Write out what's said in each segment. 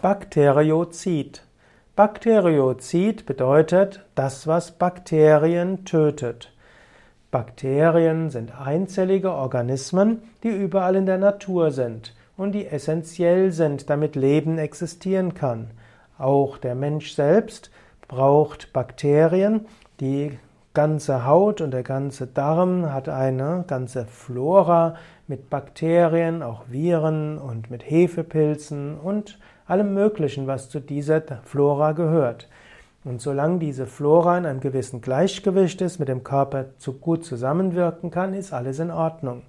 Bakteriozid. Bakteriozid bedeutet das, was Bakterien tötet. Bakterien sind einzellige Organismen, die überall in der Natur sind und die essentiell sind, damit Leben existieren kann. Auch der Mensch selbst braucht Bakterien. Die ganze Haut und der ganze Darm hat eine ganze Flora mit Bakterien, auch Viren und mit Hefepilzen und allem Möglichen, was zu dieser Flora gehört. Und solange diese Flora in einem gewissen Gleichgewicht ist, mit dem Körper zu gut zusammenwirken kann, ist alles in Ordnung.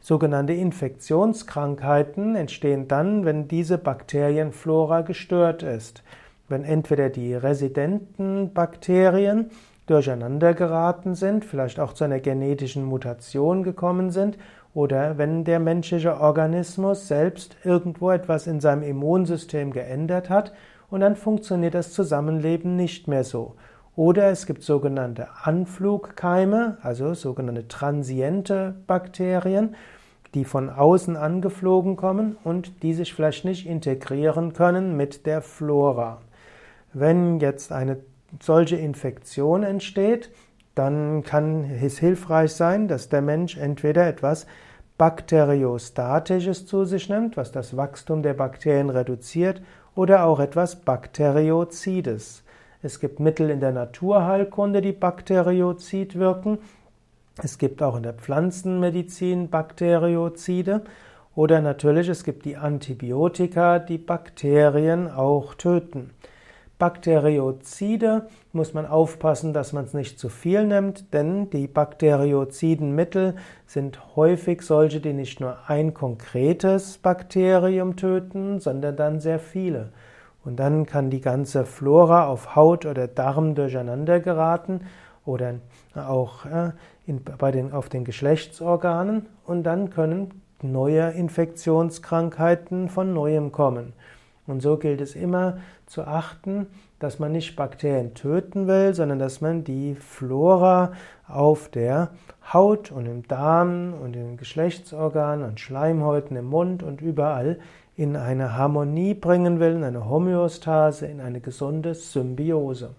Sogenannte Infektionskrankheiten entstehen dann, wenn diese Bakterienflora gestört ist. Wenn entweder die residenten Bakterien durcheinander geraten sind, vielleicht auch zu einer genetischen Mutation gekommen sind, oder wenn der menschliche Organismus selbst irgendwo etwas in seinem Immunsystem geändert hat und dann funktioniert das Zusammenleben nicht mehr so. Oder es gibt sogenannte Anflugkeime, also sogenannte transiente Bakterien, die von außen angeflogen kommen und die sich vielleicht nicht integrieren können mit der Flora. Wenn jetzt eine solche Infektion entsteht, dann kann es hilfreich sein, dass der Mensch entweder etwas Bakteriostatisches zu sich nimmt, was das Wachstum der Bakterien reduziert, oder auch etwas Bakteriozides. Es gibt Mittel in der Naturheilkunde, die Bakteriozid wirken. Es gibt auch in der Pflanzenmedizin Bakteriozide. Oder natürlich, es gibt die Antibiotika, die Bakterien auch töten. Bakteriozide muss man aufpassen, dass man es nicht zu viel nimmt, denn die bakterioziden Mittel sind häufig solche, die nicht nur ein konkretes Bakterium töten, sondern dann sehr viele. Und dann kann die ganze Flora auf Haut oder Darm durcheinander geraten oder auch äh, in, bei den, auf den Geschlechtsorganen und dann können neue Infektionskrankheiten von neuem kommen. Und so gilt es immer zu achten, dass man nicht Bakterien töten will, sondern dass man die Flora auf der Haut und im Darm und in den Geschlechtsorganen und Schleimhäuten im Mund und überall in eine Harmonie bringen will, in eine Homöostase, in eine gesunde Symbiose.